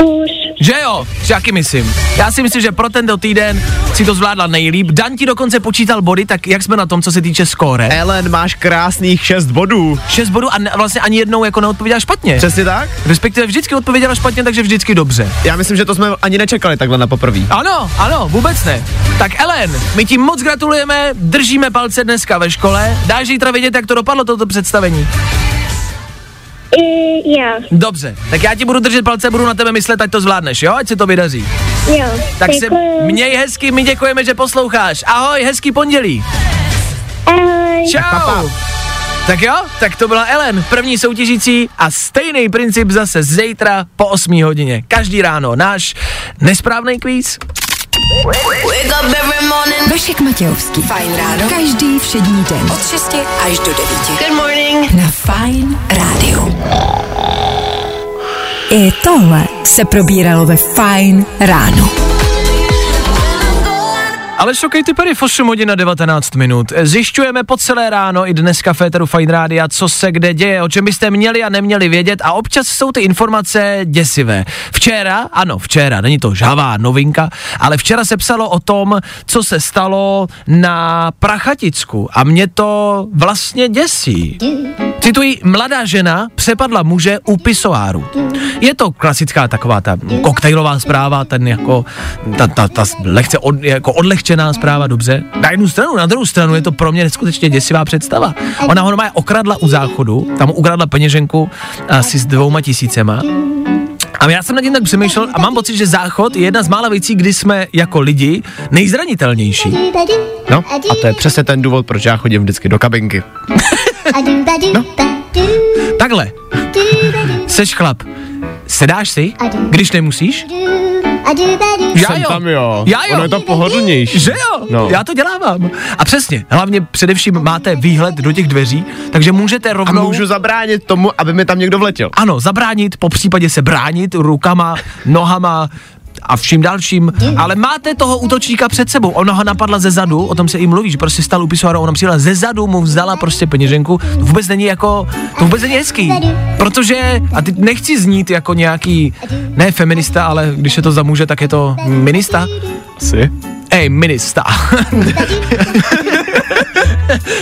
Hůř. Že jo, jaký myslím. Já si myslím, že pro tento týden si to zvládla nejlíp. Dan ti dokonce počítal body, tak jak jsme na tom, co se týče skóre? Ellen, máš krásných 6 bodů. 6 bodů a ne, vlastně ani jednou jako neodpověděla špatně. Přesně tak? Respektive vždycky odpověděla špatně, takže vždycky dobře. Já myslím, že to jsme ani nečekali takhle na poprvé. Ano, ano, vůbec ne. Tak Ellen, my ti moc gratulujeme, držíme palce dneska ve škole. Dáš zítra vědět, jak to dopadlo, toto představení? I, jo. Dobře, tak já ti budu držet palce, budu na tebe myslet, ať to zvládneš, jo? Ať se to vydaří. Jo. Tak se Děkuju. měj hezky, my děkujeme, že posloucháš. Ahoj, hezký pondělí. Ahoj. Čau. Tak jo, tak to byla Ellen, první soutěžící a stejný princip zase zítra po 8 hodině. Každý ráno náš nesprávný kvíz. Wake up every morning. Vašek Matějovský. Fajn ráno. Každý všední den. Od 6 až do 9. Good morning. Na Fajn rádiu. I tohle se probíralo ve Fajn ráno. Ale šokejte pery v 8 hodin na 19 minut. Zjišťujeme po celé ráno i dneska v Féteru Fine Rádia, co se kde děje, o čem byste měli a neměli vědět a občas jsou ty informace děsivé. Včera, ano, včera, není to žhavá novinka, ale včera se psalo o tom, co se stalo na Prachaticku a mě to vlastně děsí. Cituji, mladá žena přepadla muže u pisoáru. Je to klasická taková ta koktejlová zpráva, ten jako, ta, ta, ta lehce od, jako odlehčená zpráva, dobře. Na jednu stranu, na druhou stranu je to pro mě neskutečně děsivá představa. Ona ho normálně okradla u záchodu, tam ukradla peněženku asi s dvouma tisícema. A já jsem nad tím tak přemýšlel a mám pocit, že záchod je jedna z mála věcí, kdy jsme jako lidi nejzranitelnější. No, a to je přesně ten důvod, proč já chodím vždycky do kabinky. No. Takhle. Seš chlap. Sedáš si, když nemusíš? Já Jsem jo. tam jo. Já jo. Ono je to pohodlnější. Že jo? No. Já to dělávám. A přesně, hlavně především máte výhled do těch dveří, takže můžete A rovnou... můžu zabránit tomu, aby mi tam někdo vletěl. Ano, zabránit, po případě se bránit rukama, nohama, a vším dalším, ale máte toho útočníka před sebou. Ona ho napadla ze zadu, o tom se i mluví, že prostě stal u pisoáru, ona přijela ze zadu, mu vzala prostě peněženku. To vůbec není jako, to vůbec není hezký. Protože, a teď nechci znít jako nějaký, ne feminista, ale když je to za muže, tak je to minista. Asi. Ej, minista.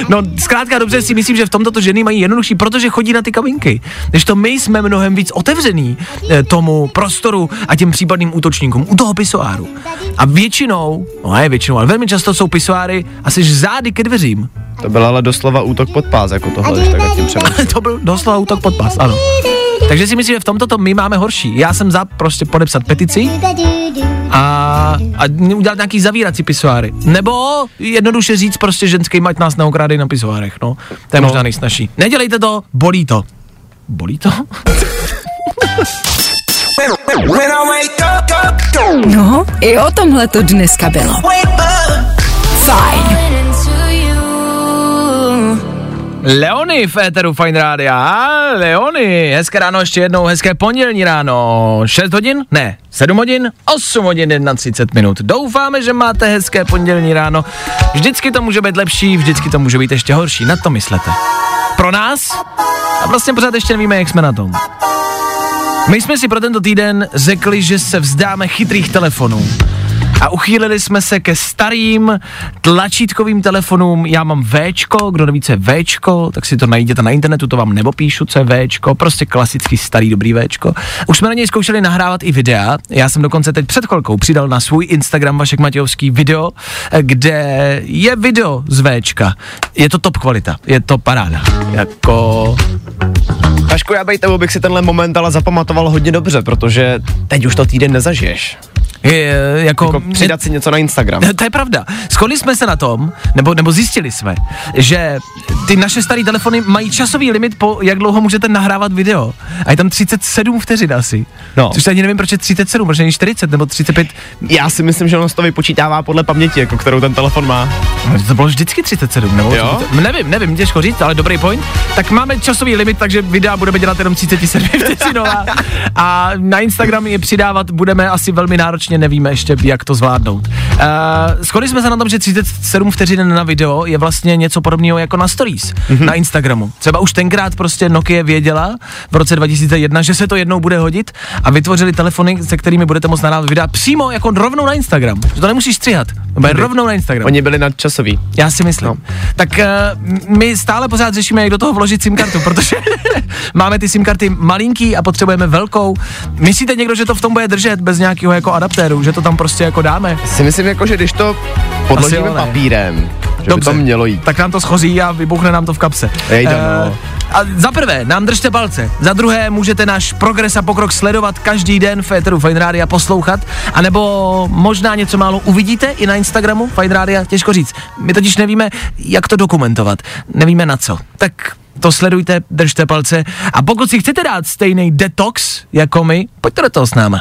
No, zkrátka dobře si myslím, že v tomto to ženy mají jednodušší, protože chodí na ty kabinky. Když to my jsme mnohem víc otevřený eh, tomu prostoru a těm případným útočníkům u toho pisoáru. A většinou, no ne většinou, ale velmi často jsou pisoáry asi zády ke dveřím. To byl ale doslova útok pod pás, jako tohle, když tak tím to byl doslova útok pod pas, ano. Takže si myslím, že v tomto to my máme horší. Já jsem za prostě podepsat petici a, a udělat nějaký zavírací pisoáry. Nebo jednoduše říct prostě ženským, ať nás neokrádají na pisoárech, no. To je No. možná nejsnažší. Nedělejte to, bolí to. Bolí to? No, i o tomhle to dneska bylo. Fajn. Leony v éteru Fine Rádia. Leony, hezké ráno ještě jednou, hezké pondělní ráno. 6 hodin? Ne, 7 hodin? 8 hodin 31 minut. Doufáme, že máte hezké pondělní ráno. Vždycky to může být lepší, vždycky to může být ještě horší, na to myslete. Pro nás? A vlastně pořád ještě nevíme, jak jsme na tom. My jsme si pro tento týden řekli, že se vzdáme chytrých telefonů. A uchýlili jsme se ke starým tlačítkovým telefonům. Já mám Včko, kdo neví, co je Včko, tak si to najděte na internetu, to vám nebo píšu, co je Včko, prostě klasický starý dobrý Včko. Už jsme na něj zkoušeli nahrávat i videa. Já jsem dokonce teď před chvilkou přidal na svůj Instagram Vašek Matějovský video, kde je video z Včka. Je to top kvalita, je to paráda. Jako Vašku, já bej tebou bych si tenhle moment ale zapamatoval hodně dobře, protože teď už to týden nezažiješ. Je, jako, Jako přidat si něco na Instagram. To je pravda. Shodli jsme se na tom, nebo, nebo zjistili jsme, že ty naše staré telefony mají časový limit, po jak dlouho můžete nahrávat video. A je tam 37 vteřin asi. No. Což ani nevím, proč je 37, proč není 40 nebo 35. Já si myslím, že on to vypočítává podle paměti, jako kterou ten telefon má. No, To bylo vždycky 37, nebo Jo? 30, nevím, nevím, těžko říct, ale dobrý point. Tak máme časový limit, takže videa budeme dělat jenom 37 vteřinová. A na Instagram je přidávat budeme asi velmi náročně, nevíme ještě, jak to zvládnout. Uh, shodli jsme se na tom, že 37 vteřin na video je vlastně něco podobného jako na stories mm-hmm. na Instagramu. Třeba už tenkrát prostě Nokia věděla v roce 2001, že se to jednou bude hodit a vytvořili telefony, se kterými budete moct nahrávat videa přímo jako rovnou na Instagram. Že to nemusíš stříhat, bude rovnou na Instagram. Oni byli nadčasoví. Já si myslím. No. Tak uh, my stále pořád řešíme, jak do toho vložit SIM kartu, protože máme ty SIM karty malinký a potřebujeme velkou. Myslíte někdo, že to v tom bude držet bez nějakého jako adaptéru, že to tam prostě jako dáme? Si myslím, jako, že když to podložíme papírem, že Dobře. by to mělo jít. Tak nám to schoří a vybuchne nám to v kapse. Jejda, Eh, no. A za prvé, nám držte palce. Za druhé, můžete náš progres a pokrok sledovat každý den v Féteru Fine Rádia poslouchat, anebo možná něco málo uvidíte i na Instagramu Fine Rádia, těžko říct. My totiž nevíme, jak to dokumentovat. Nevíme na co. Tak to sledujte, držte palce a pokud si chcete dát stejný detox jako my, pojďte do toho s náma.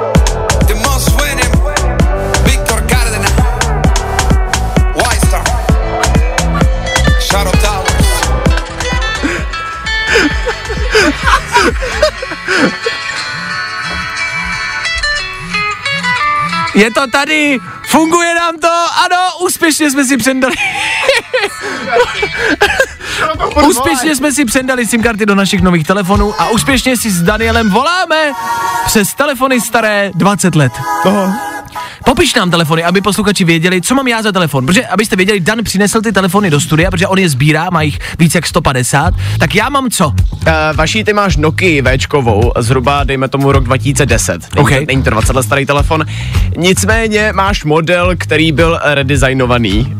Je to tady, funguje nám to, ano, úspěšně jsme si přendali. Úspěšně jsme si přendali SIM karty do našich nových telefonů a úspěšně si s Danielem voláme přes telefony staré 20 let. Toho. Popiš nám telefony, aby posluchači věděli, co mám já za telefon. Protože abyste věděli, Dan přinesl ty telefony do studia, protože on je sbírá, má jich víc jak 150. Tak já mám co? Uh, vaší ty máš Nokia Včkovou, zhruba dejme tomu rok 2010. Není, OK. to, není to 20 let starý telefon. Nicméně máš model, který byl redesignovaný, uh,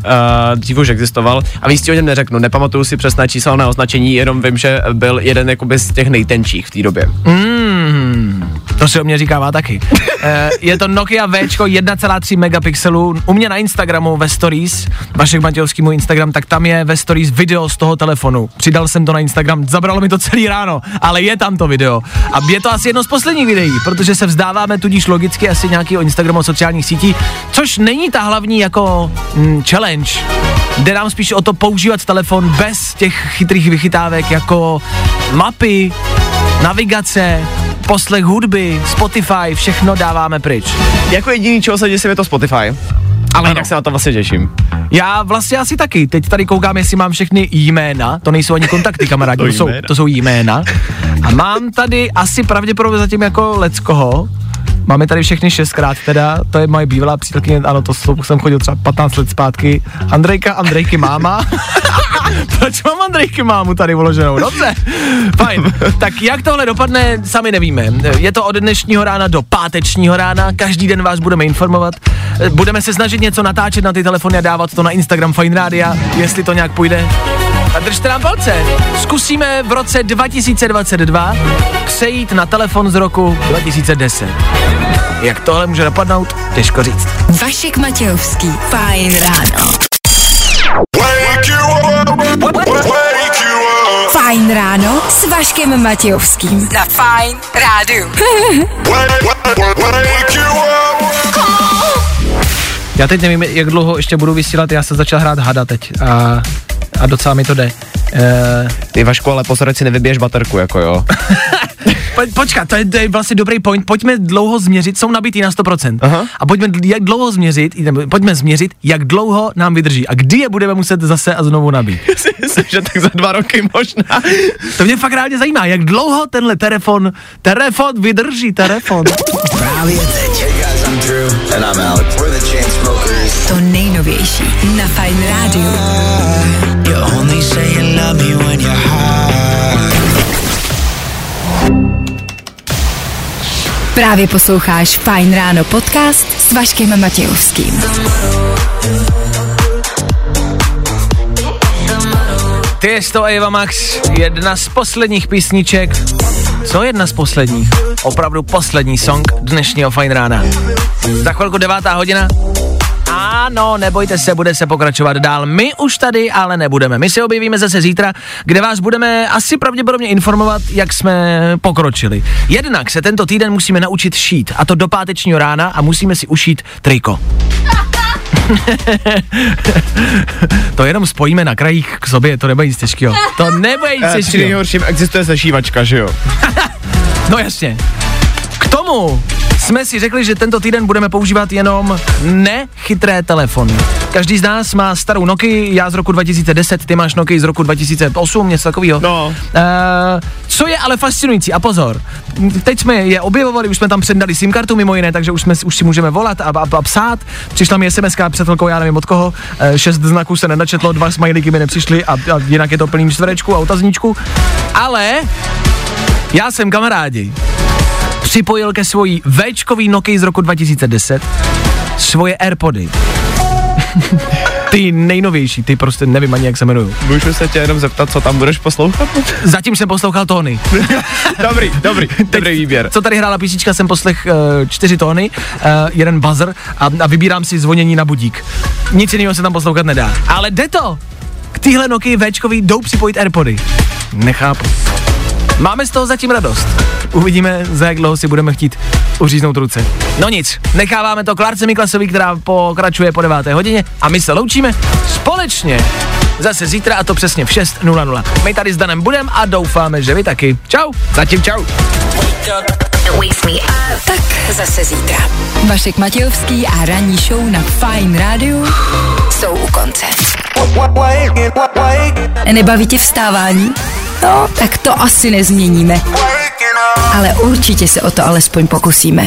dřív už existoval a víc ti o něm neřeknu, nepamatuju si přesné číselné označení, jenom vím, že byl jeden jakoby z těch nejtenčích v té době. Mm, to se o mě říkává taky. Eh, je to Nokia V 1,3 megapixelů. U mě na Instagramu ve stories, Vašek Matějovský můj Instagram, tak tam je ve stories video z toho telefonu. Přidal jsem to na Instagram, zabralo mi to celý ráno, ale je tam to video. A je to asi jedno z posledních videí, protože se vzdáváme tudíž logicky asi nějaký o Instagramu sociálních sítí, což není ta hlavní jako mm, challenge. Jde nám spíš o to používat telefon bez těch chytrých vychytávek jako mapy, navigace, poslech hudby, Spotify, všechno dáváme pryč. Jako jediný, čeho se děsím, je to Spotify. Ale Ano. jinak se na to vlastně těším. Já vlastně asi taky. Teď tady koukám, jestli mám všechny jména. To nejsou ani kontakty, kamarádi, To to, jsou, to jsou jména. A mám tady asi pravděpodobně zatím jako leckoho. Máme tady všechny šestkrát teda, to je moje bývalá přítelkyně, ano, to jsem chodil třeba 15 let zpátky. Andrejka, Andrejky máma. Proč mám Andrejky mámu tady uloženou? Dobře, fajn. Tak jak tohle dopadne, sami nevíme. Je to od dnešního rána do pátečního rána, každý den vás budeme informovat. Budeme se snažit něco natáčet na ty telefony a dávat to na Instagram Fine Rádia, jestli to nějak půjde. A držte nám palce. Zkusíme v roce 2022 přejít na telefon z roku 2010. Jak tohle může dopadnout, těžko říct. Vašek Matějovský. Fajn ráno. Fajn ráno s Vaškem Matějovským. Na Fajn rádiu. Já teď nevím, jak dlouho ještě budu vysílat, já jsem začal hrát hada teď a, a docela mi to jde. Uh, Ty Vašku, ale pozor, si nevybiješ baterku, jako jo. po, počkat, to je, to je vlastně dobrý point, pojďme dlouho změřit, jsou nabitý na 100%. Aha. A pojďme jak dlouho změřit, pojďme změřit, jak dlouho nám vydrží a kdy je budeme muset zase a znovu nabít. si myslím, že tak za dva roky možná. To mě fakt reálně zajímá, jak dlouho tenhle telefon, telefon vydrží, telefon. Právě teď. And I'm Alex. We're the Chainsmokers. To nejnovější na Fajn rádiu. You only say you love me when you're high. Právě posloucháš Fajn ráno podcast s Vaškem Matějovským. Ty je to Eva Max, jedna z posledních písniček. Co jedna z posledních? Opravdu poslední song dnešního Fine rána. Za chvilku devátá hodina. Ano, nebojte se, bude se pokračovat dál. My už tady ale nebudeme. My se objevíme zase zítra, kde vás budeme asi pravděpodobně informovat, jak jsme pokročili. Jednak se tento týden musíme naučit šít, a to do pátečního rána a musíme si ušít triko. to jenom spojíme na krajích k sobě, to nebude nic těžkého. To nebude nic Eh, Při těžkého. nejhorším existuje sešívačka, že jo? No jasně. K tomu jsme si řekli, že tento týden budeme používat jenom nechytré telefony. Každý z nás má starou Nokia, já z roku 2010, ty máš Nokia z roku 2008, něco takového. No. Uh, co je ale fascinující, a pozor, teď jsme je objevovali, už jsme tam předali SIM kartu mimo jiné, takže už, jsme, už si můžeme volat a, a, a psát. Přišla mi SMS před chvilkou, já nevím od koho, uh, šest znaků se nenačetlo, dva smajlíky mi nepřišly a, a jinak je to plný čtverečku a otazníčku. Ale já jsem kamarádi připojil ke svojí Včkový Nokia z roku 2010 svoje Airpody. ty nejnovější, ty prostě nevím ani jak se jmenují. Můžu se tě jenom zeptat, co tam budeš poslouchat? Zatím jsem poslouchal tóny. dobrý, dobrý, dobrý výběr. Co tady hrála písnička, jsem poslech uh, čtyři tóny, uh, jeden buzzer a, a vybírám si zvonění na budík. Nic jiného se tam poslouchat nedá. Ale jde to! K téhle Nokia Včkový jdou připojit Airpody. Nechápu. Máme z toho zatím radost. Uvidíme, za jak dlouho si budeme chtít uříznout ruce. No nic, necháváme to Klárce Miklasový, která pokračuje po 9. hodině a my se loučíme společně. Zase zítra a to přesně v 6.00. My tady s Danem budeme a doufáme, že vy taky. Čau. Zatím čau. Tak zase zítra. Vašek Matějovský a ranní show na Fajn rádiu jsou u konce. Nebaví tě vstávání? No, tak to asi nezměníme. Ale určitě se o to alespoň pokusíme.